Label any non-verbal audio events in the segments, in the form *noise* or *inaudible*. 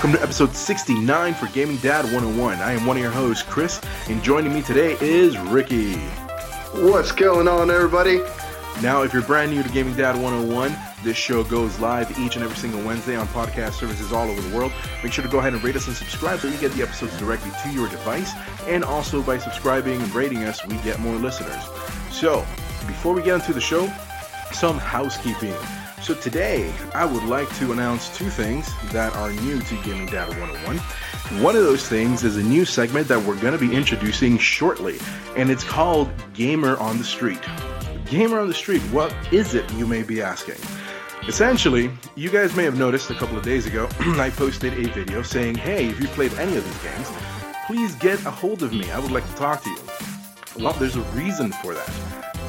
Welcome to episode 69 for Gaming Dad 101. I am one of your hosts, Chris, and joining me today is Ricky. What's going on, everybody? Now, if you're brand new to Gaming Dad 101, this show goes live each and every single Wednesday on podcast services all over the world. Make sure to go ahead and rate us and subscribe so you get the episodes directly to your device. And also by subscribing and rating us, we get more listeners. So, before we get into the show, some housekeeping. So today, I would like to announce two things that are new to Gaming Dad 101. One of those things is a new segment that we're going to be introducing shortly, and it's called Gamer on the Street. Gamer on the Street, what is it, you may be asking? Essentially, you guys may have noticed a couple of days ago, *clears throat* I posted a video saying, hey, if you've played any of these games, please get a hold of me. I would like to talk to you. Well, there's a reason for that.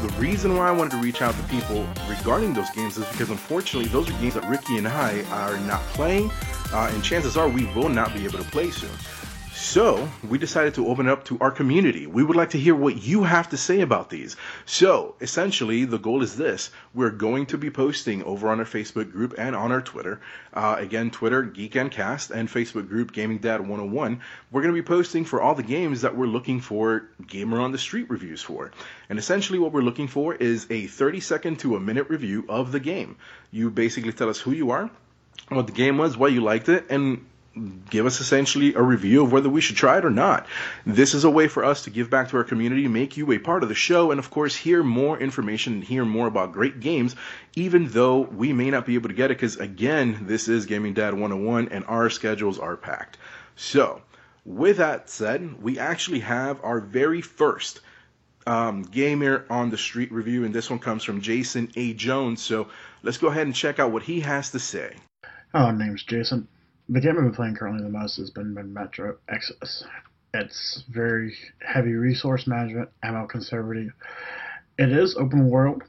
The reason why I wanted to reach out to people regarding those games is because unfortunately those are games that Ricky and I are not playing, uh, and chances are we will not be able to play soon. So, we decided to open it up to our community. We would like to hear what you have to say about these. So, essentially, the goal is this. We're going to be posting over on our Facebook group and on our Twitter. Uh, again, Twitter, GeekEnd Cast, and Facebook group, Gaming Dad 101. We're going to be posting for all the games that we're looking for Gamer on the Street reviews for. And essentially, what we're looking for is a 30 second to a minute review of the game. You basically tell us who you are, what the game was, why you liked it, and give us essentially a review of whether we should try it or not. This is a way for us to give back to our community, make you a part of the show, and of course, hear more information and hear more about great games, even though we may not be able to get it, because again, this is Gaming Dad 101 and our schedules are packed. So, with that said, we actually have our very first um, gamer on the street review, and this one comes from Jason A. Jones. So, let's go ahead and check out what he has to say. Oh, name's Jason the game I've been playing currently the most has been, been Metro Exodus. It's very heavy resource management, ammo conservative. It is open world.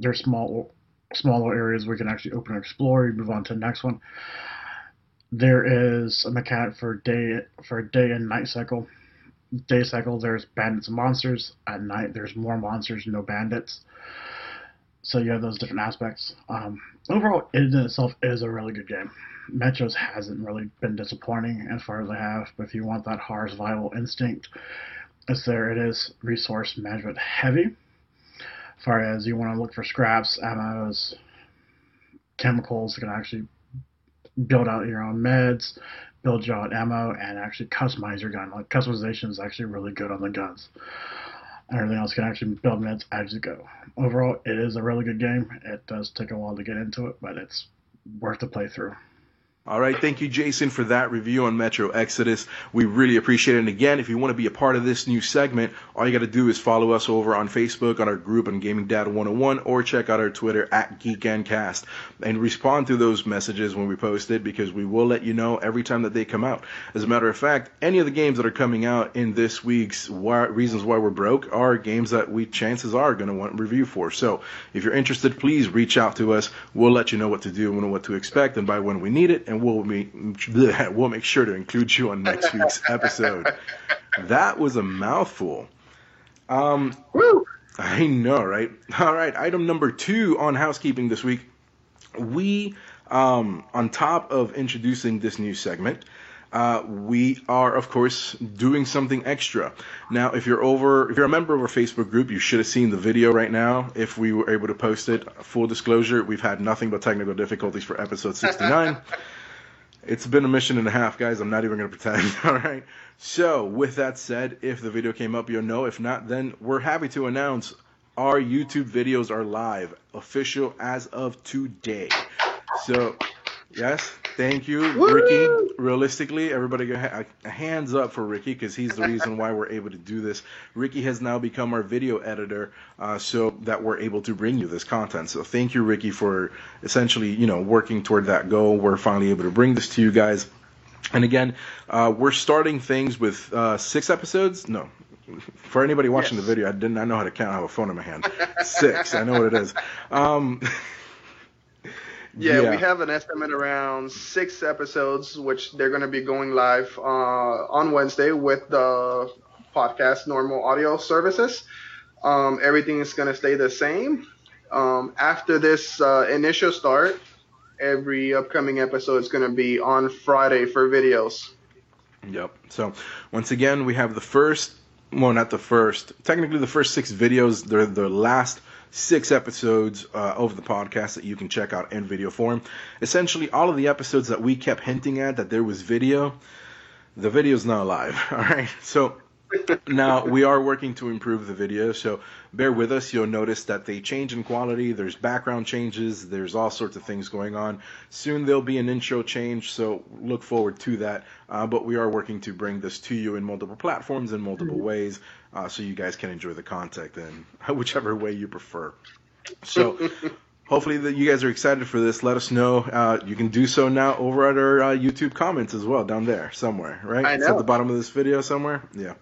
There's small, smaller areas we can actually open and explore. You move on to the next one. There is a mechanic for day for day and night cycle. Day cycle, there's bandits and monsters. At night, there's more monsters, no bandits. So you have those different aspects. Um, overall, it in itself is a really good game. Metros hasn't really been disappointing as far as I have, but if you want that hard survival instinct, it's there. It is resource management heavy. As far as you want to look for scraps, ammos, chemicals, you can actually build out your own meds, build your own ammo, and actually customize your gun. Like customization is actually really good on the guns. And everything else can actually build meds as you go. Overall, it is a really good game. It does take a while to get into it, but it's worth the playthrough. All right, thank you, Jason, for that review on Metro Exodus. We really appreciate it. And again, if you want to be a part of this new segment, all you got to do is follow us over on Facebook, on our group on Gaming Dad 101, or check out our Twitter at Geek and respond to those messages when we post it because we will let you know every time that they come out. As a matter of fact, any of the games that are coming out in this week's why, reasons why we're broke are games that we chances are going to want review for. So if you're interested, please reach out to us. We'll let you know what to do and what to expect and by when we need it and we'll make *laughs* we'll make sure to include you on next week's *laughs* episode. That was a mouthful. Um, Woo! I know, right? All right, item number two on housekeeping this week. We, um, on top of introducing this new segment, uh, we are of course doing something extra. Now, if you're over, if you're a member of our Facebook group, you should have seen the video right now. If we were able to post it, full disclosure, we've had nothing but technical difficulties for episode 69. *laughs* it's been a mission and a half, guys. I'm not even going to pretend. *laughs* All right. So, with that said, if the video came up, you'll know. If not, then we're happy to announce our YouTube videos are live, official as of today. So, yes, thank you, Woo! Ricky. Realistically, everybody get a a hands up for Ricky because he's the reason why we're able to do this. Ricky has now become our video editor, uh, so that we're able to bring you this content. So, thank you, Ricky, for essentially, you know, working toward that goal. We're finally able to bring this to you guys. And again, uh, we're starting things with uh, six episodes. No, for anybody watching Yes. the video, I didn't. I know how to count. I have a phone in my hand. Six. I know what it is. Um, *laughs* Yeah, we have an estimate around six episodes, which they're going to be going live uh, on Wednesday with the podcast normal audio services. Um, everything is going to stay the same. Um, after this uh, initial start, every upcoming episode is going to be on Friday for videos. Yep. So once again, we have the first, well, not the first, technically the first six videos. They're the last six episodes uh, of the podcast that you can check out in video form. Essentially, all of the episodes that we kept hinting at that there was video, the video's now live. *laughs* All right. So now we are working to improve the video, so bear with us. You'll notice that they change in quality. There's background changes. There's all sorts of things going on. Soon there'll be an intro change, so look forward to that. Uh, but we are working to bring this to you in multiple platforms in multiple ways, uh, so you guys can enjoy the content in *laughs* whichever way you prefer. So. *laughs* Hopefully that you guys are excited for this. Let us know. Uh, you can do so now over at our uh, YouTube comments as well, down there somewhere, right? I It's at the bottom of this video somewhere. Yeah,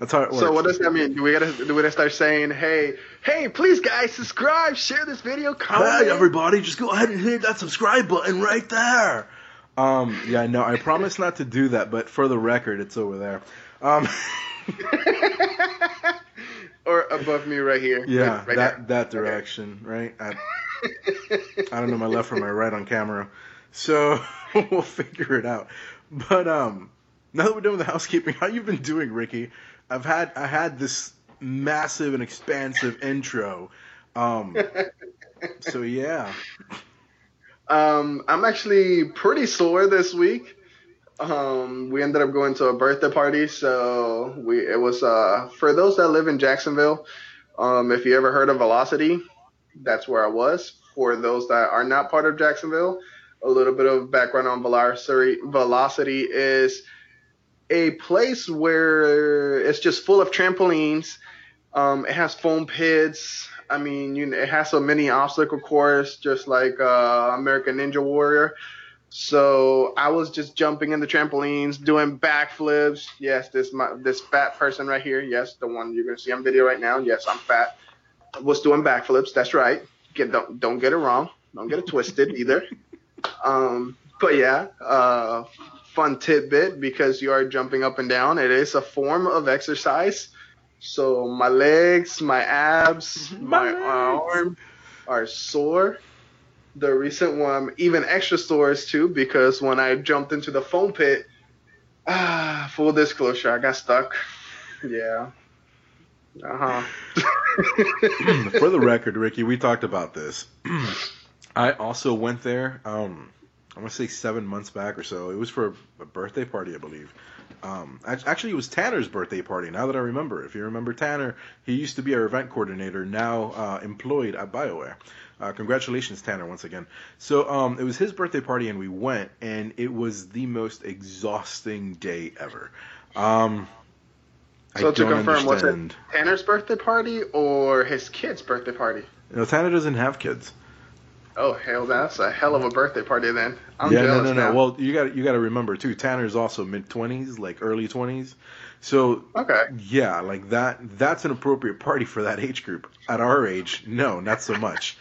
that's how it works. So what does that mean? Do we gotta do we gotta start saying, hey, hey, please guys, subscribe, share this video, comment. Hey everybody, just go ahead and hit that subscribe button right there. Um, yeah, no, I promise not to do that, but for the record, it's over there. Um, *laughs* or above me right here. yeah, right that there. that direction, right? I, *laughs* I don't know my left from my right on camera, so *laughs* we'll figure it out. But um, now that we're done with the housekeeping, how you been doing, Ricky? I've had I had this massive and expansive intro. Um, so yeah, Um, I'm actually pretty sore this week. Um, we ended up going to a birthday party, so we it was uh for those that live in Jacksonville. Um, if you ever heard of Velocity, that's where I was. For those that are not part of Jacksonville, a little bit of background on Velocity. Velocity is a place where it's just full of trampolines. Um, it has foam pits. I mean, you know, it has a mini obstacle course, just like uh, American Ninja Warrior. So I was just jumping in the trampolines, doing backflips. Yes, this my this fat person right here. Yes, the one you're gonna see on video right now. Yes, I'm fat. Was doing backflips. That's right. Get don't don't get it wrong. Don't get it twisted *laughs* either. Um, but yeah, uh, fun tidbit because you are jumping up and down. It is a form of exercise. So my legs, my abs, My my, legs. arm are sore. The recent one, even extra sore is too, because when I jumped into the foam pit, ah, full disclosure, I got stuck. *laughs* Yeah. Uh huh. *laughs* for the record, Ricky, we talked about this. *clears throat* I also went there. Um, I want to say seven months back or so. It was for a birthday party, I believe. Um, actually, it was Tanner's birthday party. Now that I remember, if you remember Tanner, he used to be our event coordinator, now uh, employed at Bioware. Uh, congratulations, Tanner, once again. So um, it was his birthday party, and we went, and it was the most exhausting day ever. Um, I So to don't confirm, was it. Tanner's birthday party or his kid's birthday party? You know, Tanner doesn't have kids. Oh hell, that's a hell of a birthday party then. I'm yeah, no, no, no. now. Well, you got you got to remember too. Tanner's also mid twenties, like early twenties. So okay. yeah, like that. That's an appropriate party for that age group. At our age, no, not so much.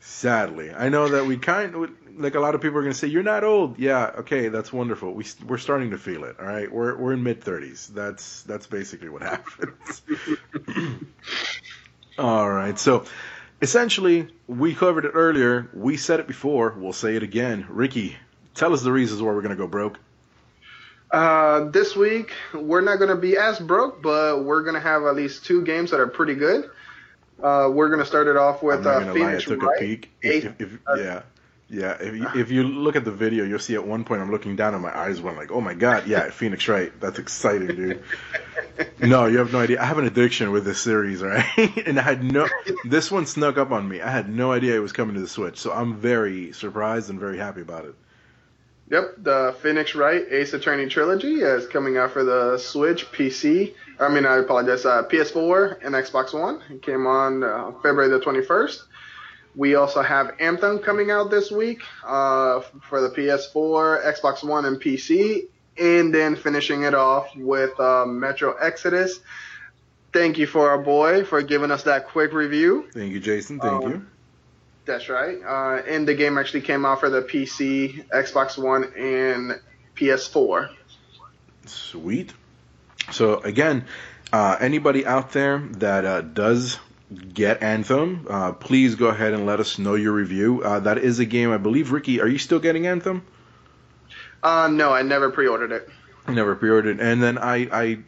Sadly, I know that we kind of like a lot of people are going to say you're not old. Yeah, okay, that's wonderful. We we're starting to feel it. All right, we're we're in mid thirties. That's that's basically what *laughs* happens. *clears throat* all right, so essentially, we covered it earlier. We said it before. We'll say it again. Ricky, tell us the reasons why we're going to go broke. Uh, this week we're not gonna be as broke, but we're gonna have at least two games that are pretty good. Uh, we're gonna start it off with uh, lie, Phoenix took Wright. Eight- If, if, uh, yeah, yeah. If you, if you look at the video, you'll see at one point I'm looking down and my eyes went like, "Oh my god, yeah, Phoenix Wright. That's exciting, dude." *laughs* *laughs* no, you have no idea. I have an addiction with this series, right? *laughs* and I had no. This one snuck up on me. I had no idea it was coming to the Switch, so I'm very surprised and very happy about it. Yep, the Phoenix Wright Ace Attorney trilogy is coming out for the Switch, PC. I mean, I apologize, uh, PS4 and Xbox One. It came on uh, February the 21st. We also have Anthem coming out this week uh, for the PS4, Xbox One, and PC. And then finishing it off with uh, Metro Exodus. Thank you for our boy for giving us that quick review. Thank you, Jason. Thank Um, you. That's right. Uh, and the game actually came out for the PC, Xbox One, and PS4. Sweet. So again, uh, anybody out there that uh, does get Anthem, uh, please go ahead and let us know your review. Uh, that is a game, I believe. Ricky, are you still getting Anthem? Uh, no, I never pre-ordered it. Never pre-ordered, and then I, I,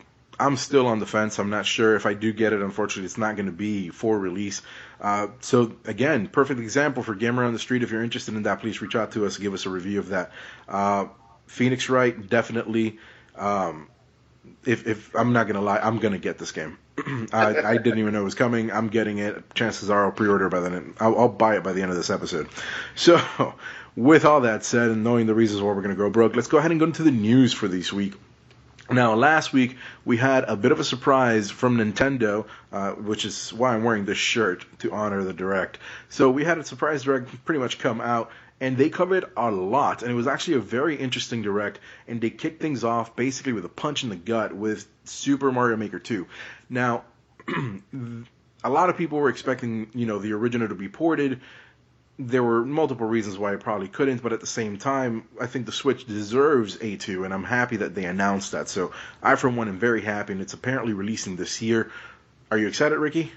I'm still on the fence. I'm not sure if I do get it. Unfortunately, it's not going to be for release. Uh, so again, perfect example for Gamer on the Street. If you're interested in that, please reach out to us. Give us a review of that. Uh, Phoenix Wright, definitely. Um, if, if I'm not gonna lie, I'm gonna get this game. *clears throat* I, I, didn't even know it was coming. I'm getting it. Chances are I'll pre-order by then. I'll, I'll, buy it by the end of this episode. So, with all that said, and knowing the reasons why we're gonna go broke, let's go ahead and go into the news for this week. Now, last week we had a bit of a surprise from Nintendo, uh, which is why I'm wearing this shirt to honor the direct. So we had a surprise direct pretty much come out, and they covered a lot, and it was actually a very interesting direct. And they kicked things off basically with a punch in the gut with Super Mario Maker 2. Now, *clears throat* a lot of people were expecting, you know, the original to be ported. There were multiple reasons why it probably couldn't, but at the same time, I think the Switch deserves A2, and I'm happy that they announced that. So I, for one, am very happy, and it's apparently releasing this year. Are you excited, Ricky?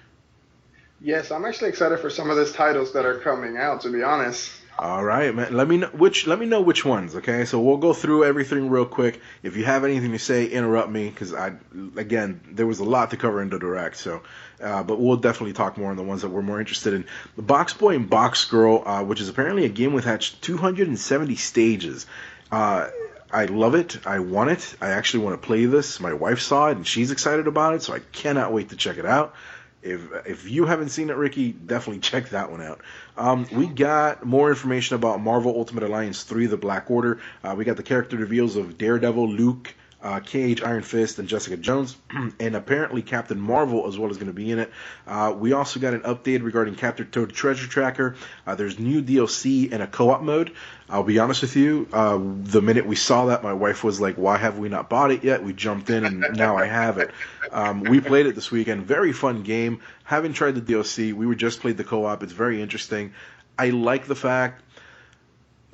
Yes, I'm actually excited for some of these titles that are coming out. To be honest. All right, man. Let me know which. Let me know which ones. Okay, so we'll go through everything real quick. If you have anything to say, interrupt me because I, again, there was a lot to cover in the direct. So, uh, but we'll definitely talk more on the ones that we're more interested in. The Box Boy and Box Girl, uh, which is apparently a game with 270 stages. Uh, I love it. I want it. I actually want to play this. My wife saw it and she's excited about it, so I cannot wait to check it out. If if you haven't seen it, Ricky, definitely *laughs* check that one out. Um, we got more information about Marvel Ultimate Alliance 3: The Black Order. Uh, we got the character reveals of Daredevil, Luke, uh, Cage, Iron Fist, and Jessica Jones, *clears throat* and apparently Captain Marvel as well is going to be in it. Uh, we also got an update regarding Captain Toad Treasure Tracker. Uh, there's new DLC and a co-op mode. I'll be honest with you, uh, the minute we saw that, my wife was like, "Why have we not bought it yet?" We jumped in, and now I have it. *laughs* Um, we played it this weekend. Very fun game. Haven't tried the DLC. We were just played the co-op. It's very interesting. I like the fact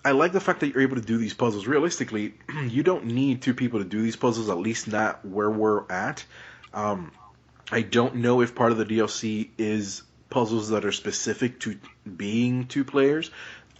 I like the fact that you're able to do these puzzles. Realistically, *clears throat* you don't need two people to do these puzzles, at least not where we're at. Um, I don't know if part of the DLC is puzzles that are specific to being two players.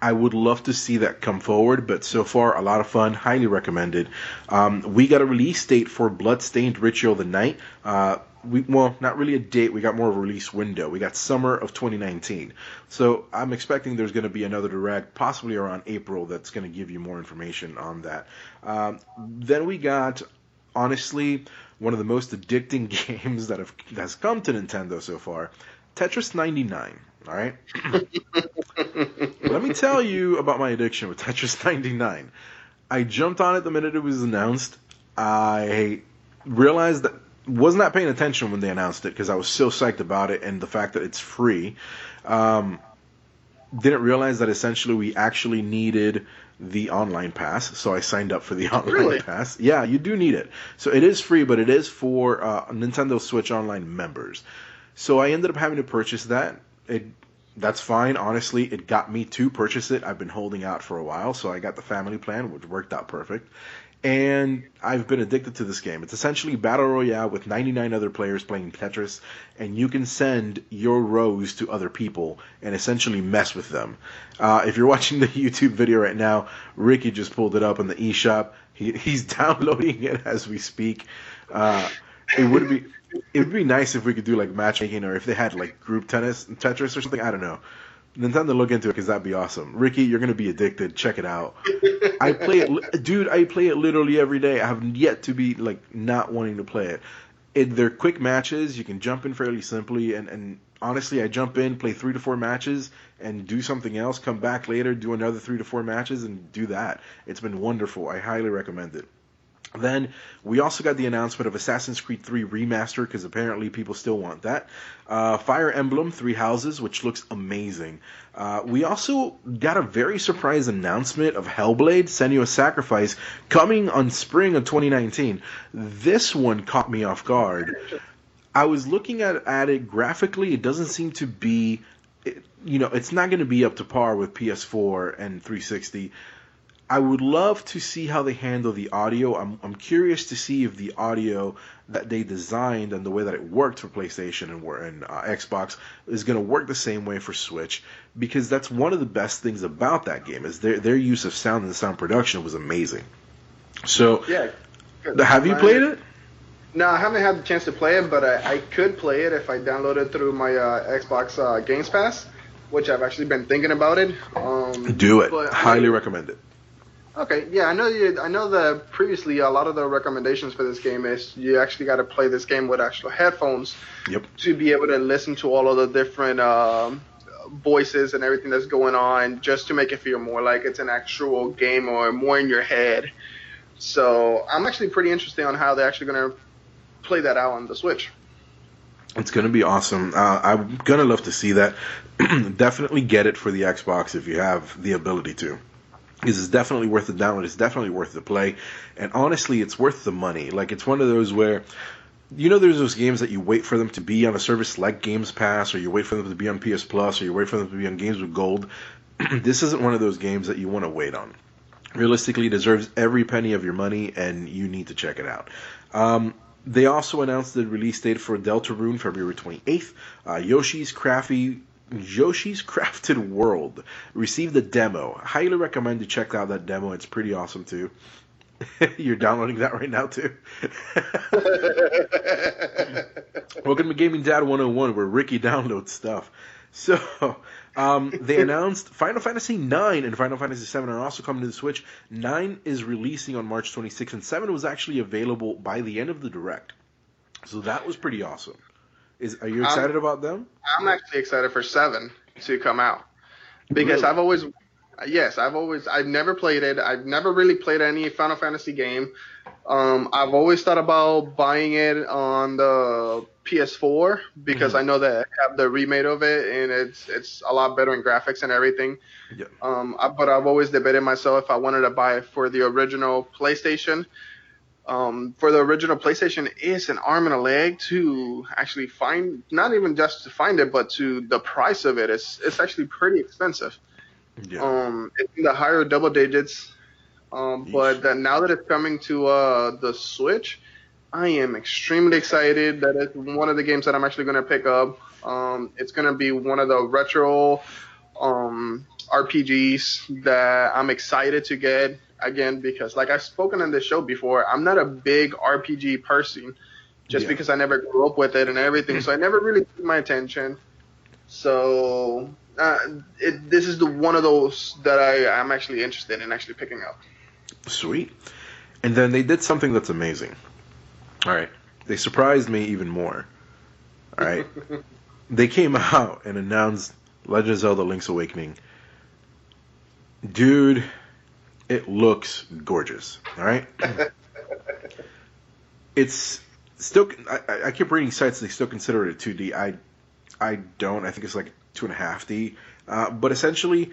I would love to see that come forward, but so far, a lot of fun. Highly recommended. Um, we got a release date for Bloodstained Ritual of the Night. Uh, we well, not really a date. We got more of a release window. We got summer of 2019. So I'm expecting there's going to be another direct, possibly around April, that's going to give you more information on that. Um, then we got, honestly, one of the most addicting *laughs* games that have has come to Nintendo so far, Tetris 99. All right. *laughs* Let me tell you about my addiction with Tetris 99. I jumped on it the minute it was announced. I realized that was not paying attention when they announced it because I was so psyched about it and the fact that it's free. Um, didn't realize that essentially we actually needed the online pass, so I signed up for the *laughs* online really? pass. Yeah, you do need it. So it is free, but it is for uh, Nintendo Switch Online members. So I ended up having to purchase that. It that's fine. Honestly, it got me to purchase it. I've been holding out for a while, so I got the family plan, which worked out perfect and I've been addicted to this game. It's essentially battle royale with 99 other players playing Tetris, and you can send your rows to other people and essentially mess with them. Uh, if you're *laughs* watching the YouTube video right now, Ricky just pulled it up in the eShop. He, he's *laughs* downloading it as we speak. Uh, it would be it would be nice if we could do like matchmaking, or if they had like group tennis and Tetris or something. I don't know. Nintendo look into it because that'd be awesome. Ricky, you're gonna be addicted. Check it out. I play it, dude. I play it literally every day. I have yet to be like not wanting to play it. it. They're quick matches. You can jump in fairly simply, and and honestly, I jump in, play three to four matches, and do something else. Come back later, do another three to four matches, and do that. It's been wonderful. I highly recommend it. Then we also got the announcement of Assassin's Creed 3 Remaster because apparently people still want that. Uh, Fire Emblem Three Houses, which looks amazing. Uh, we also got a very surprise announcement of Hellblade: Senua's Sacrifice coming on spring of 2019. This one caught me off guard. I was looking at, at it graphically; it doesn't seem to be, you know, it's not going to be up to par with PS4 and 360 I would love to see how they handle the audio. I'm, I'm curious to see if the audio that they designed and the way that it worked for PlayStation and, and uh, Xbox is going to work the same way for Switch because that's one of the best things about that game is their their use of sound and sound production was amazing. So yeah, have you played it? No, I haven't had the chance to play it, but I, I could play it if I download it through my uh, Xbox uh, Games Pass, which I've actually been thinking about it. Um, Do it. Highly I, recommend it. Okay, yeah, I know you. I know that previously a lot of the recommendations for this game is you actually got to play this game with actual headphones. Yep. To be able to listen to all of the different um, voices and everything that's going on, just to make it feel more like it's an actual game or more in your head. So I'm actually pretty interested on how they're actually going to play that out on the Switch. It's going to be awesome. Uh, I'm going to love to see that. *clears throat* Definitely get it for the Xbox if you have the ability to. Is definitely worth the download. It's definitely worth the play. And honestly, it's worth the money. Like, it's one of those where, you know, there's those games that you wait for them to be on a service like Games Pass, or you wait for them to be on PS Plus, or you wait for them to be on Games with Gold. *clears throat* this isn't one of those games that you want to wait on. Realistically, deserves every penny of your money, and you need to check it out. Um, they also announced the release date for Deltarune, February 28th. Uh, Yoshi's Crafty Yoshi's Crafted World received a demo. Highly recommend you check out that demo. It's pretty awesome too. *laughs* You're downloading that right now too. *laughs* Welcome to Gaming Dad 101, where Ricky *laughs* downloads stuff. So um, they announced Final Fantasy 9 and Final Fantasy 7 are also coming to the Switch. 9 is releasing on March 26th, and 7 was actually available by the end of the direct. So that was pretty awesome. Is are you excited I'm, about them? I'm actually excited for 7 to come out because really? I've always yes, I've always I've never played it. I've never really played any Final Fantasy game. Um, I've always thought about buying it on the PS4 because mm-hmm. I know that I have the remake of it and it's it's a lot better in graphics and everything. Yeah. Um, I, but I've always debated myself if I wanted to buy it for the original PlayStation. Um, for the original PlayStation, it's an arm and a leg to actually find, not even just to find it, but to the price of it. It's it's actually pretty expensive. Yeah. Um, it's in the higher double digits. Um, but that now that it's coming to uh, the Switch, I am extremely excited that it's one of the games that I'm actually going to pick up. Um, it's going to be one of the retro um, RPGs that I'm excited to get again because, like I've spoken on this show before, I'm not a big RPG person just yeah. because I never grew up with it and everything. so I never really took my attention. So uh, it, this is the one of those that I I'm actually interested in actually picking up. Sweet. And then they did something that's amazing. All right. They surprised me even more. All right. *laughs* they came *laughs* out and announced Legend of Zelda Link's Awakening. Dude, it looks gorgeous. All right. *laughs* it's still. I, I keep reading sites they still consider it a 2D. I I don't. I think it's like two and a half D. Uh, but essentially,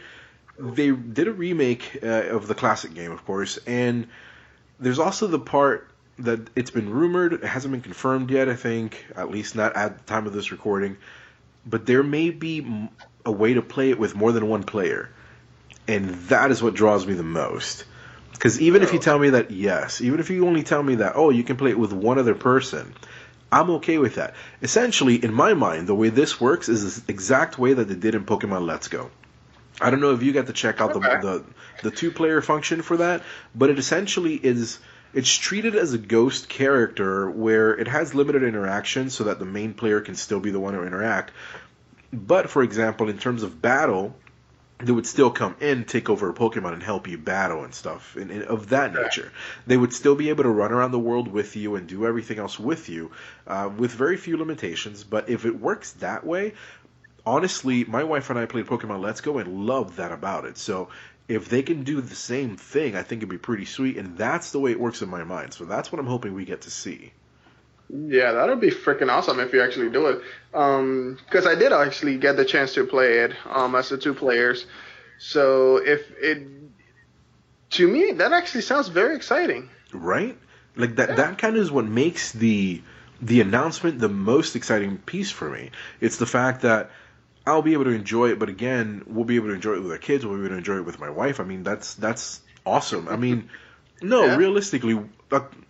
they did a remake uh, of the classic game, of course, and there's also the part that it's been rumored, it hasn't been confirmed yet, I think, at least not at the time of this recording, but there may be a way to play it with more than one player. And that is what draws me the most. Because even if you tell me that, yes, even if you only tell me that, oh, you can play it with one other person, I'm okay with that. Essentially, in my mind, the way this works is the exact way that they did in Pokemon Let's Go. I don't know if you got to check out okay. the, the the two player function for that, but it essentially is it's treated as a ghost character where it has limited interaction so that the main player can still be the one to interact. But for example, in terms of battle, they would still come in, take over a Pokemon, and help you battle and stuff and, and of that nature. They would still be able to run around the world with you and do everything else with you, uh, with very few limitations. But if it works that way, honestly, my wife and I played Pokemon Let's Go and loved that about it. So if they can do the same thing, I think it'd be pretty sweet, and that's the way it works in my mind. So that's what I'm hoping we get to see. Yeah, that'll be freaking awesome if you actually do it. Um, because I did actually get the chance to play it um as the two players. So if it, to me, that actually sounds very exciting. Right? Like that. Yeah. That kind of is what makes the the announcement the most exciting piece for me. It's the fact that I'll be able to enjoy it, but again, we'll be able to enjoy it with our kids. We'll be able to enjoy it with my wife. I mean, that's that's awesome. I mean, no, yeah. realistically,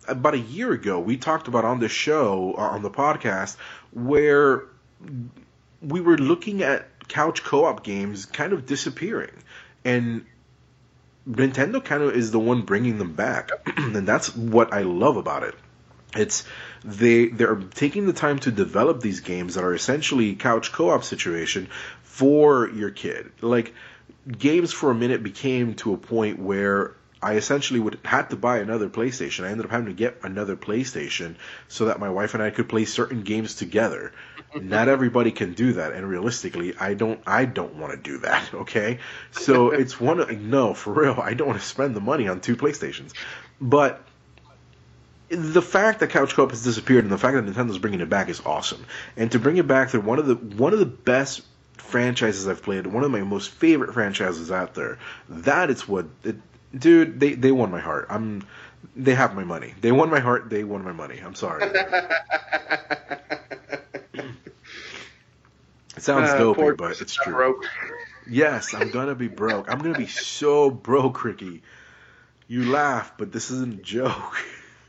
about a year ago, we talked about on this show, uh, on the podcast, where we were looking at couch co-op games kind of disappearing, and Nintendo kind of is the one bringing them back, *clears throat* and that's what I love about it. It's they they're taking the time to develop these games that are essentially couch co-op situation for your kid. Like games for a minute became to a point where I essentially would had to buy another PlayStation. I ended up having to get another PlayStation so that my wife and I could play certain games together. *laughs* Not everybody can do that, and realistically, I don't. I don't want to do that. *laughs* Okay, so it's one. Of, no, for real, I don't want to spend the money on two PlayStations. But the fact that Couch Co-op has disappeared and the fact that Nintendo's bringing it back is awesome. And to bring it back, they're one of the one of the best franchises I've played. One of my most favorite franchises out there. That is what it, dude, they they won my heart. I'm they have my money. They won my heart. They won my money. I'm sorry. *laughs* it sounds uh, dopey, but it's true. Broke. Yes, I'm gonna be broke. I'm gonna be so broke, Ricky. You laugh, but this isn't a joke.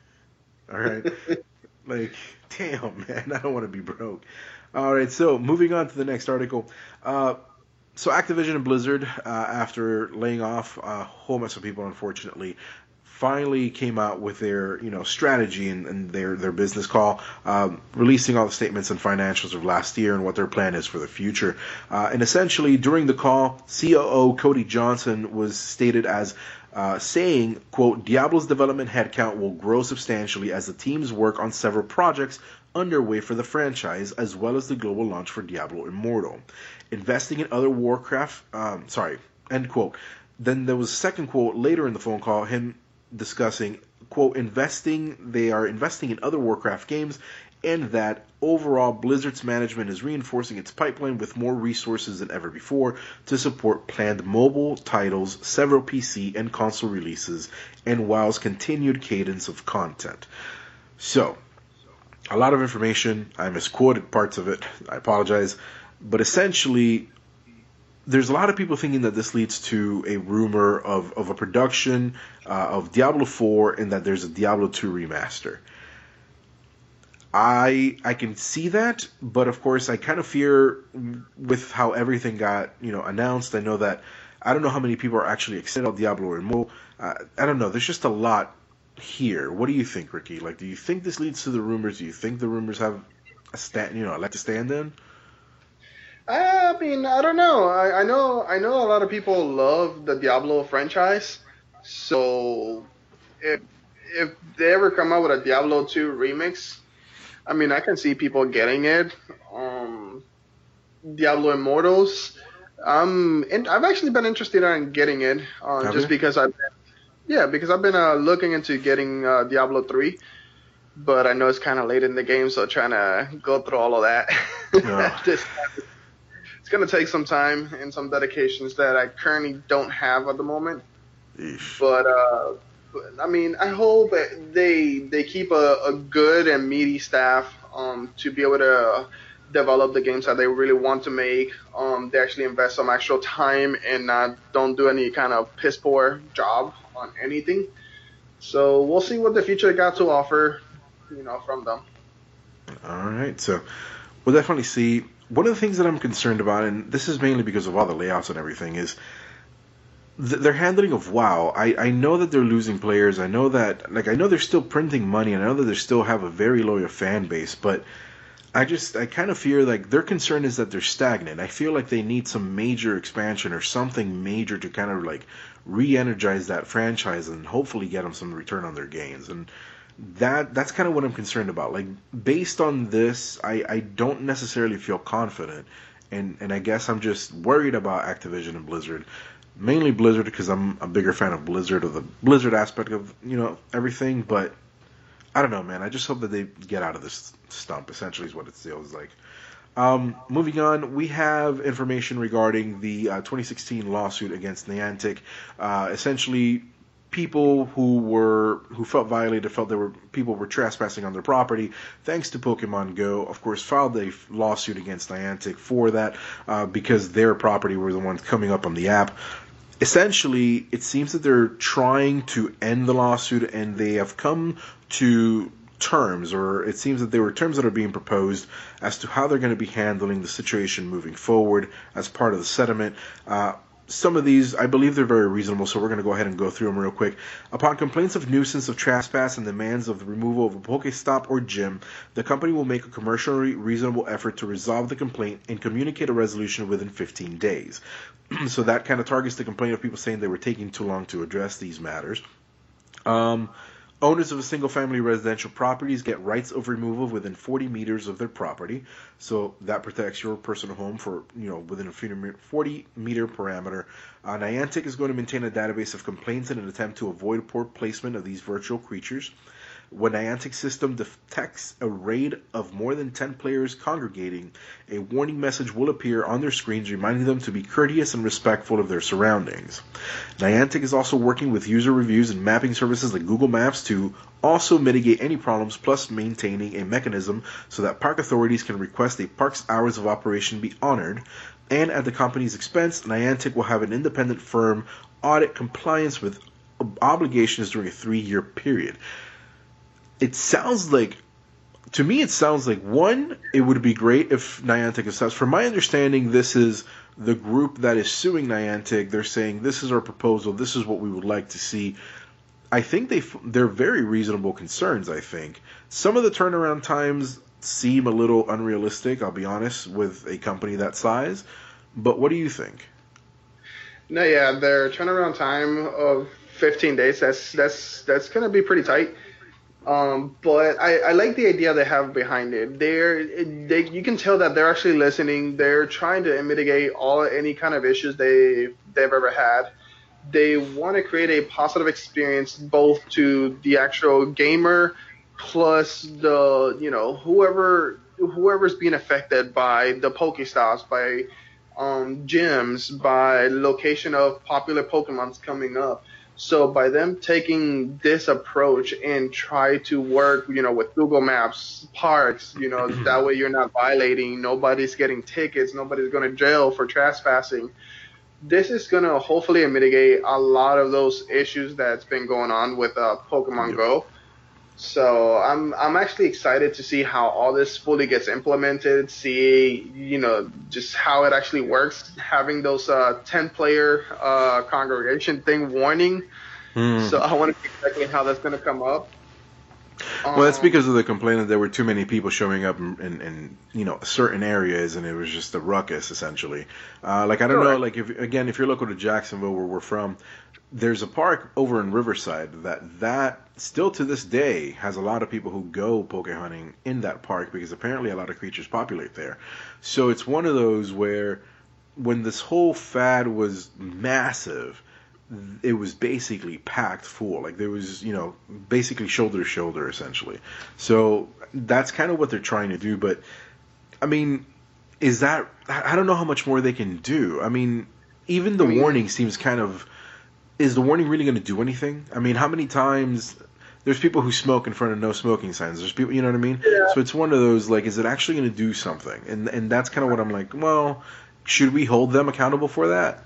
*laughs* All right, *laughs* like, damn, man, I don't want to be broke. All right, so moving on to the next article. Uh, so Activision and Blizzard, uh, after laying off a whole mess of people, unfortunately, finally came out with their you know strategy and, and their their business call, um, releasing all the statements and financials of last year and what their plan is for the future. Uh, and essentially, during the call, COO Coddy Johnson was stated as uh, saying, quote, Diablo's development headcount will grow substantially as the teams work on several projects underway for the franchise, as well as the global launch for Diablo Immortal investing in other Warcraft. Um, sorry, end quote. Then there was a second quote later in the phone call, him discussing quote investing. They are investing in other Warcraft games, and that overall Blizzard's management is reinforcing its pipeline with more resources than ever before to support planned mobile titles, several PC and console releases, and WoW's continued cadence of content. So, a lot of information. I misquoted parts of it. I apologize. But essentially, there's a lot of people thinking that this leads to a rumor of, of a production uh, of Diablo 4 and that there's a Diablo 2 remaster. I I can see that, but of course I kind of fear with how everything got you know announced. I know that I don't know how many people are actually excited about Diablo Immortal. Uh, I don't know. There's just a lot here. What do you think, Ricky? Like, do you think this leads to the rumors? Do you think the rumors have a stand, you know, like to stand in? I mean, I don't know. I, I know I know a lot of people love the Diablo franchise. So if if they ever come out with a Diablo 2 remix, I mean, I can see people getting it. Um, Diablo Immortals. Um, and I've actually been interested in getting it, uh, just because I've been, yeah, because I've been uh, looking into getting uh, Diablo 3 but I know it's kind of late in the game, so trying to go through all of that. Yeah. *laughs* it's going to take some time and some dedications that I currently don't have at the moment. Eesh. But, uh, I mean, I hope they they keep a, a good and meaty staff um, to be able to develop the games that they really want to make. Um, they actually invest some actual time and not don't do any kind of piss poor job on anything. So we'll see what the future got to offer, you know, from them. All right, so we'll definitely see one of the things that I'm concerned about, and this is mainly because of all the layouts and everything, is th- their handling of WoW. I, I know that they're losing players. I know that, like, I know they're still printing money, and I know that they still have a very loyal fan base, but I just, I kind of fear, like, their concern is that they're stagnant. I feel like they need some major expansion or something major to kind of, like, re energize that franchise and hopefully get them some return on their gains. And, that that's kind of what I'm concerned about. Like based on this, I, I don't necessarily feel confident, and and I guess I'm just worried about Activision and Blizzard, mainly Blizzard because I'm a bigger fan of Blizzard or the Blizzard aspect of you know everything. But I don't know, man. I just hope that they get out of this stump. Essentially, is what it feels like. Um, moving on, we have information regarding the uh, 2016 lawsuit against Niantic. Uh, essentially, people who were who felt violated felt there were people were trespassing on their property thanks to pokemon go of course filed a lawsuit against niantic for that uh, because their property were the ones coming up on the app essentially, it seems that they're trying to end the lawsuit, and they have come to terms, or it seems that there were terms that are being proposed as to how they're going to be handling the situation moving forward as part of the settlement. Uh, some of these, I believe they're very reasonable, so we're going to go ahead and go through them real quick. Upon complaints of nuisance of trespass and demands of the removal of a Pokestop or gym, the company will make a commercially reasonable effort to resolve the complaint and communicate a resolution within 15 days. *clears throat* so that kind of targets the complaint of people saying they were taking too long to address these matters. Um, Owners of single family residential properties get rights of removal within 40 meters of their property. So that protects your personal home for, you know, within a 40 meter parameter. Uh, Niantic is going to maintain a database of complaints in an attempt to avoid poor placement of these virtual creatures. When Niantic system detects a raid of more than 10 players congregating, a warning message will appear on their screens reminding them to be courteous and respectful of their surroundings. Niantic is also working with user reviews and mapping services like Google Maps to also mitigate any problems, plus maintaining a mechanism so that park authorities can request a park's hours of operation be honored. And at the company's expense, Niantic will have an independent firm audit compliance with obligations during a three year period it sounds like to me it sounds like one it would be great if Niantic accepts. From my understanding, this is the group that is suing Niantic. They're saying this is our proposal. This is what we would like to see. I think they they're very reasonable concerns. I think some of the turnaround times seem a little unrealistic. I'll be honest with a company that size. But what do you think? No, yeah, their turnaround time of 15 days. That's that's that's gonna be pretty tight. Um, but I, I like the idea they have behind it. They're they you can tell that they're actually listening. They're trying to mitigate all any kind of issues they they've ever had. They want to create a positive experience both to the actual gamer plus the you know whoever whoever's being affected by the Pokestops, by um, gyms, by location of popular Pokemons coming up. So by them taking this approach and try to work, you know, with Google Maps, parks, you know, *clears throat* that way you're not violating, nobody's getting tickets, nobody's going to jail for trespassing. This is going to hopefully mitigate a lot of those issues that's been going on with uh, Pokemon yep. Go. So I'm I'm actually excited to see how all this fully gets implemented. See you know just how it actually works. Having those uh, ten player uh, congregation thing warning. Mm. So I want to see exactly how that's going to come up. Well, that's um, because of the complaint that there were too many people showing up in, in, in you know certain areas, and it was just a ruckus essentially. Uh, like I don't know, like if again, if you're local to Jacksonville, where we're from, there's a park over in Riverside that that still to this day has a lot of people who go poke hunting in that park because apparently a lot of creatures populate there. So it's one of those where when this whole fad was massive, it was basically packed full. Like there was, you know, basically shoulder to shoulder essentially. So that's kind of what they're trying to do. But I mean, is that I don't know how much more they can do. I mean, even the I mean, warning seems kind of is the warning really going to do anything? I mean, how many times there's people who smoke in front of no smoking signs. There's people, you know what I mean? Yeah. So it's one of those like, is it actually going to do something? And and that's kind of what I'm like. Well, should we hold them accountable for that?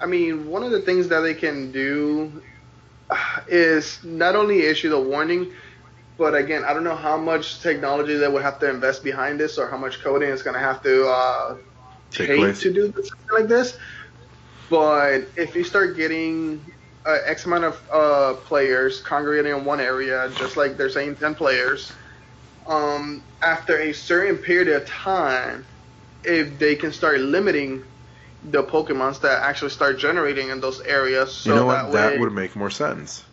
I mean, one of the things that they can do is not only issue the warning, but again, I don't know how much technology they would have to invest behind this, or how much coding is going to have to uh, take, take to do something like this. But if you start getting uh, X amount of uh, players congregating in one area, just like they're saying 10 players, um, after a certain period of time, if they can start limiting the Pokemons that actually start generating in those areas. So you know what? That, that would make more sense.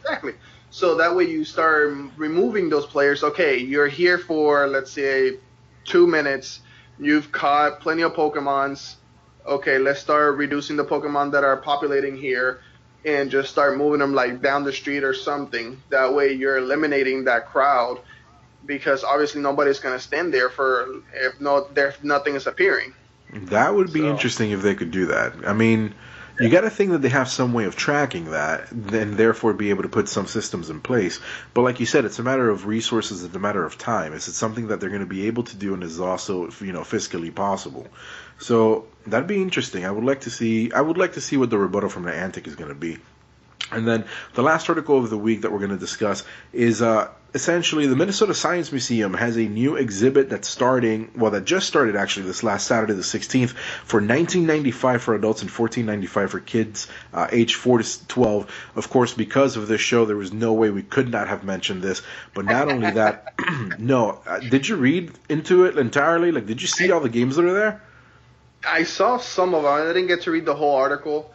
Exactly. So that way you start removing those players. Okay, you're here for, let's say, two minutes. You've caught plenty of Pokemons okay, let's start reducing the Pokemon that are populating here and just start moving them like down the street or something. That way you're eliminating that crowd because obviously nobody's going to stand there for if no there nothing is appearing. That would be so. interesting if they could do that. I mean, you got to think that they have some way of tracking that, and therefore be able to put some systems in place. But like you said, it's a matter of resources. It's a matter of time. Is it something that they're going to be able to do, and is also you know fiscally possible? So that'd be interesting. I would like to see. I would like to see what the rebuttal from Niantic is going to be. And then the last article of the week that we're going to discuss is uh, essentially the Minnesota Science Museum has a new exhibit that's starting, well, that just started actually this last Saturday, the 16th, for 19.95 for adults and 14.95 for kids uh, age 4 to 12. Of course, because of this show, there was no way we could not have mentioned this. But not only that, *clears throat* no, uh, did you read into it entirely? Like, did you see all the games that are there? I saw some of them. I didn't get to read the whole article.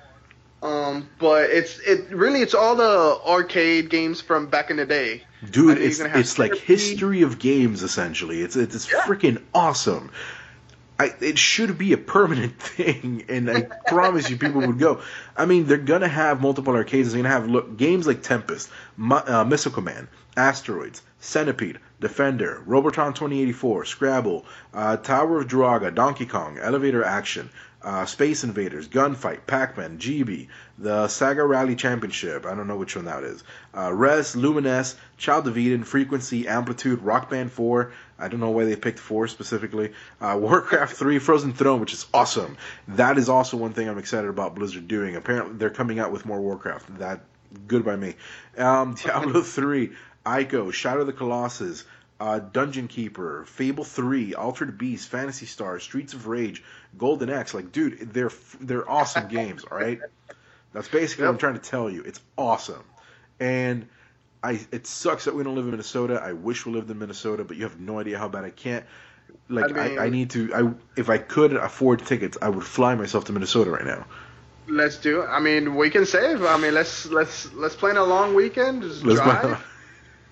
Um, but it's it really it's all the arcade games from back in the day. Dude, it's it's like history of games essentially. It's it's yeah. freaking awesome. I, it should be a permanent *laughs* thing, and I promise you, people would go. I mean, they're gonna have multiple arcades. They're gonna have look games like Tempest, uh, Missile Command, Asteroids, Centipede, Defender, Robotron 2084, Scrabble, uh, Tower of Druaga, Donkey Kong, Elevator Action, uh, Space Invaders, Gunfight, Pac-Man, GB, the Sega Rally Championship. I don't know which one that is. Uh, Rez, Lumines, Child of Eden, Frequency, Amplitude, Rock Band 4. I don't know why they picked 4 specifically. Uh, *laughs* Warcraft 3, Frozen Throne, which is awesome. That is also one thing I'm excited about Blizzard doing. Apparently, they're coming out with more Warcraft. That good by me. Um, *laughs* Diablo 3, Ico, Shadow of the Colossus uh, Dungeon Keeper, Fable Three, Altered Beast, Phantasy Star, Streets of Rage, Golden Axe. Like, dude, they're they're awesome games. All right, that's basically yep. what I'm trying to tell you. It's awesome, and I it sucks that we don't live in Minnesota. I wish we lived in Minnesota, but you have no idea how bad I can't. Like, I, mean, I, I need to. I if I could afford tickets, I would fly myself to Minnesota right now. Let's do. It. I mean, we can save. I mean, let's let's let's plan a long weekend. Just let's drive.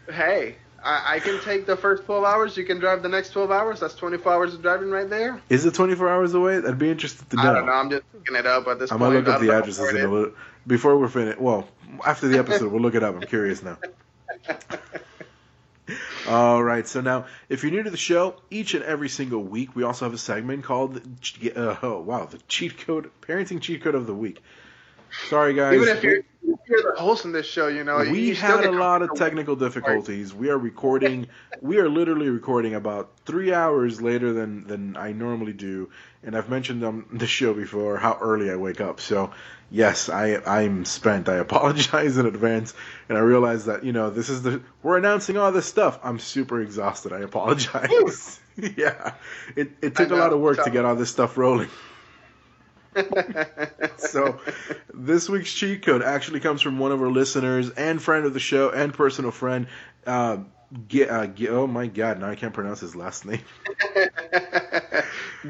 Hey, I, I, can take the first 12 hours. You can drive the next 12 hours. That's 24 hours of driving right there. Is it 24 hours away? I'd be interested to know. I don't know. I'm just looking it up at this I point. I might look up the addresses in a little, before we're finished. Well, after the episode, we'll look it up. I'm curious now. *laughs* All right. So now, if you're new to the show, each and every single week, we also have a segment called, uh, oh, wow, the cheat code, parenting cheat code of the week. Sorry, guys. Even if you're, you're the host in this show, you know. We you had a lot of technical difficulties. We are recording. we are literally recording about three hours later than than I normally do, and I've mentioned on the show before how early I wake up. So, yes, I I'm spent. I *laughs* apologize in advance, and I realize that you know this is the we're announcing all this stuff. I'm super exhausted. I apologize. *laughs* yeah, it it took a lot of work to get all this stuff rolling. *laughs* so, this week's cheat code actually comes from one of our listeners and friend of the show and personal friend. Uh, G- uh, G- oh my God! Now I can't pronounce his last name. *laughs*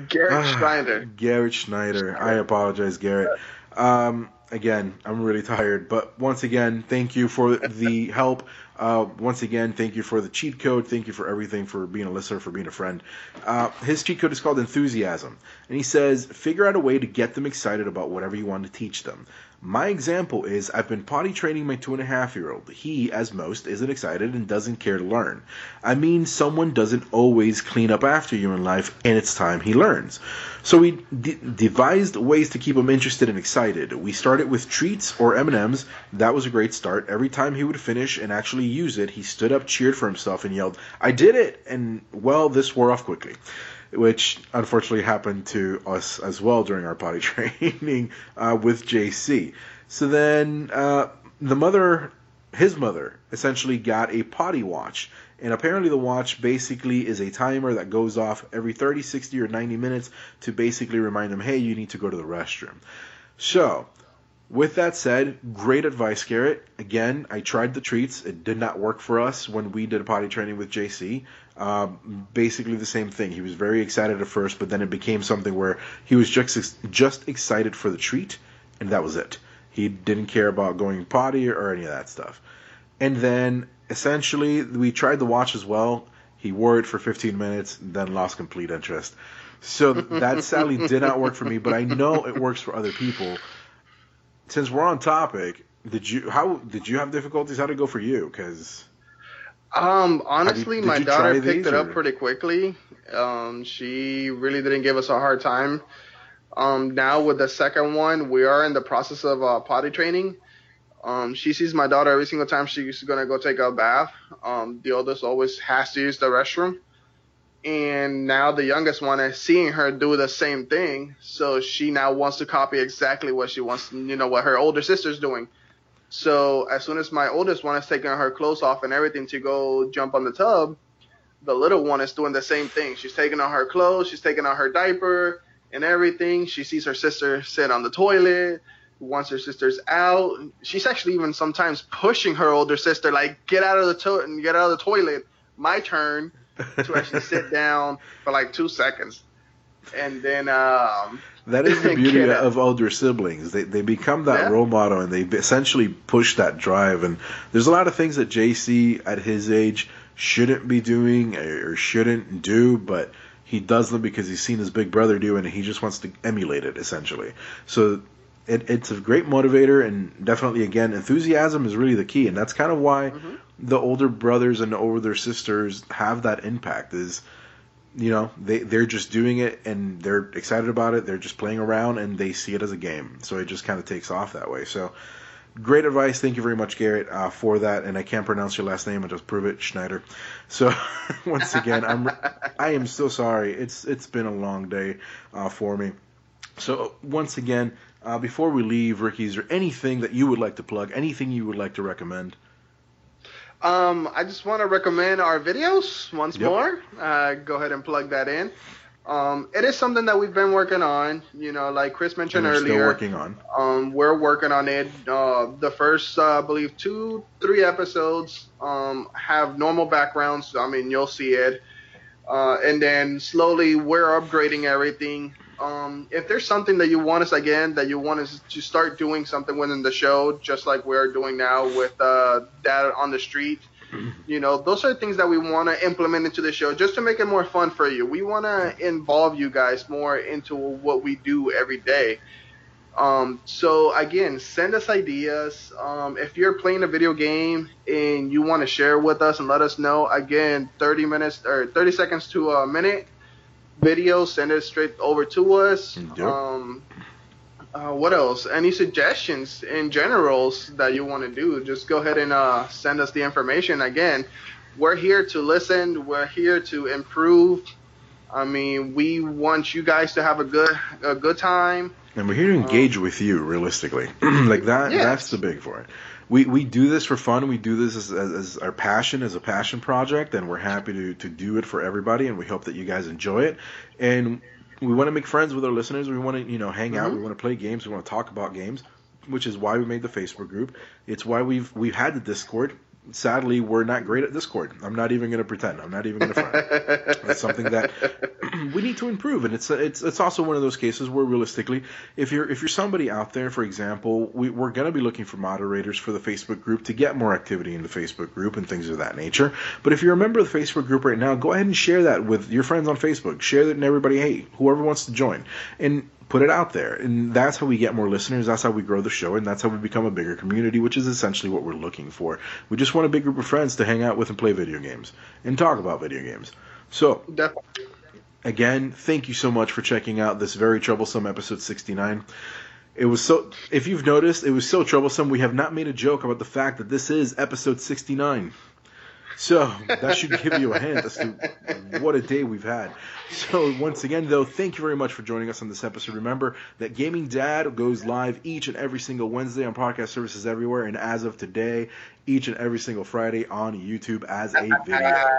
Garrett ah, Schneider. Garrett Schneider. I apologize, Garrett. Um, again, I'm really tired, but once again, thank you for the help. Uh, once again, thank you for the cheat code. Thank you for everything, for being a listener, for being a friend. Uh, his cheat code is called Enthusiasm. And he says, figure out a way to get them excited about whatever you want to teach them. My example is I've been potty training my two and a half year old. He, as most, isn't excited and doesn't care to learn. I mean, someone doesn't always clean up after you in life, and it's time he learns. So we de- devised ways to keep him interested and excited. We started with treats or M&Ms. That was a great start. Every time he would finish and actually use it, he stood up, cheered for himself, and yelled, "I did it!" And well, this wore off quickly which unfortunately happened to us as well during our potty *laughs* training uh, with JC. So then uh, the mother, his mother, essentially got a potty watch. And apparently, the watch basically is a timer that goes off every 30, 60, or 90 minutes to basically remind him, hey, you need to go to the restroom. So, with that said, great advice, Garrett. Again, I tried the treats. It did not work for us when we did potty training with JC. Um, basically the same thing. He was very excited at first, but then it became something where he was just just excited for the treat, and that was it. He didn't care about going potty or any of that stuff. And then essentially, we tried the watch as well. He wore it for 15 minutes, then lost complete interest. So *laughs* that sadly did not work for me, but I know it works for other people. Since we're on topic, did you how did you have difficulties? How did it go for you? Because um, honestly, you, my daughter picked it up pretty quickly. Um, she really didn't give us a hard time. Um, now with the second one, we are in the process of uh, potty training. Um, she sees my daughter every single time she's gonna go take a bath. Um, the oldest always has to use the restroom, and now the youngest one is seeing her do the same thing so she now wants to copy exactly what she wants you know what her older sister's doing so as soon as my oldest one is taking her clothes off and everything to go jump on the tub the little one is doing the same thing. She's taking on her clothes she's taking on her diaper and everything. She sees her sister sit on the toilet once her sister's out. She's actually even sometimes pushing her older sister like get out of the toilet and get out of the toilet. My turn to actually sit *laughs* down for like two seconds, and then um, that is the *laughs* beauty of older siblings. They they become that Yeah. role model and they essentially push that drive. And there's a lot of things that JC at his age shouldn't be doing or shouldn't do, but he does them because he's seen his big brother do it and he just wants to emulate it essentially. So it, it's a great motivator and definitely again enthusiasm is really the key and that's kind of why Mhm. the older brothers and older sisters have that impact is you know they they're just doing it and they're excited about it. They're just playing around and they see it as a game. So it just kind of takes off that way. So great advice. Thank you very much garrett uh, for that. And i can't pronounce your last name. I just prove it schneider. So *laughs* once again i'm i am so sorry. It's it's been a long day uh, for me. So once again uh, before we leave ricky is there anything that you would like to plug anything you would like to recommend Um, I just want to recommend our videos once Yep. more. Uh, go ahead and plug that in. Um, it is something that we've been working on. You know, like Chris mentioned we're still earlier. working on Um, we're working on it. Uh, the first, uh, I believe, two, three episodes um, have normal backgrounds. I mean, you'll see it. Uh, and then slowly we're upgrading everything. Um, if there's something that you want us again, that you want us to start doing something within the show, just like we're doing now with uh, Dad on the Street, you know, those are things that we want to implement into the show just to make it more fun for you. We want to involve you guys more into what we do every day. Um, so again, send us ideas. Um, if you're playing a video game and you want to share with us and let us know, again, 30 minutes or 30 seconds to a minute video, send it straight over to us. Yep. Um, uh, what else? Any suggestions in generals that you want to do? Just go ahead and uh, send us the information. Again, we're here to listen. We're here to improve. I mean, we want you guys to have a good a good time. And we're here to engage with you, realistically. *clears throat* like that. That's the big for it. We we do this for fun. We do this as, as, as our passion, as a passion project, and we're happy to to do it for everybody. And we hope that you guys enjoy it. And we want to make friends with our listeners. We want to you know hang out. Mhm. We want to play games. We want to talk about games, which is why we made the Facebook group. It's why we've we've had the Discord. Sadly, we're not great at Discord. I'm not even going to pretend. I'm not even going to front. *laughs* That's something that *clears throat* we need to improve, and it's it's it's also one of those cases where realistically, if you're if you're somebody out there, for example, we, we're going to be looking for moderators for the Facebook group to get more activity in the Facebook group and things of that nature. But if you're a member of the Facebook group right now, go ahead and share that with your friends on Facebook. Share that and everybody, hey, whoever wants to join, and put it out there. And that's how we get more listeners. That's how we grow the show, and that's how we become a bigger community, which is essentially what we're looking for. We just want a big group of friends to hang out with and play video games and talk about video games. So Definitely. again, thank you so much for checking out this very troublesome episode 69. It was so, if you've noticed, it was so troublesome, we have not made a joke about the fact that this is episode 69. So, that should give you a hint as to what a day we've had. So, once again, though, thank you very much for joining us on this episode. Remember that Gaming Dad goes live each and every single Wednesday on podcast services everywhere, and as of today, each and every single Friday on YouTube as a video.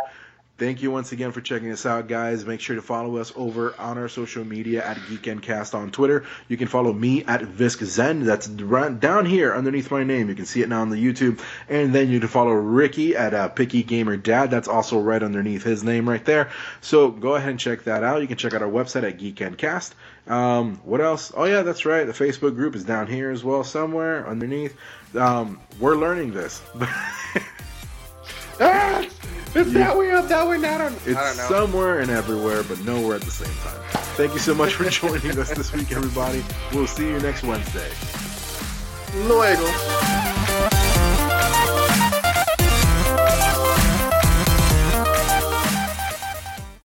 Thank you once again for checking us out, guys. Make sure to follow us over on our social media at GeekendCast on Twitter. You can follow me at ViskZen. That's down here underneath my name. You can see it now on the YouTube. And then you can follow Ricky at uh, Picky Gamer Dad. That's also right underneath his name right there. So go ahead and check that out. You can check out our website at GeekendCast. Um, what else? Oh yeah, that's right. The Facebook group is down here as well, somewhere underneath. Um, we're learning this. *laughs* Ah, it's Yeah. that way up, that way down. I don't It's know. somewhere and everywhere, but nowhere at the same time. Thank you so much for *laughs* joining us this week, everybody. We'll see you next Wednesday. Luego.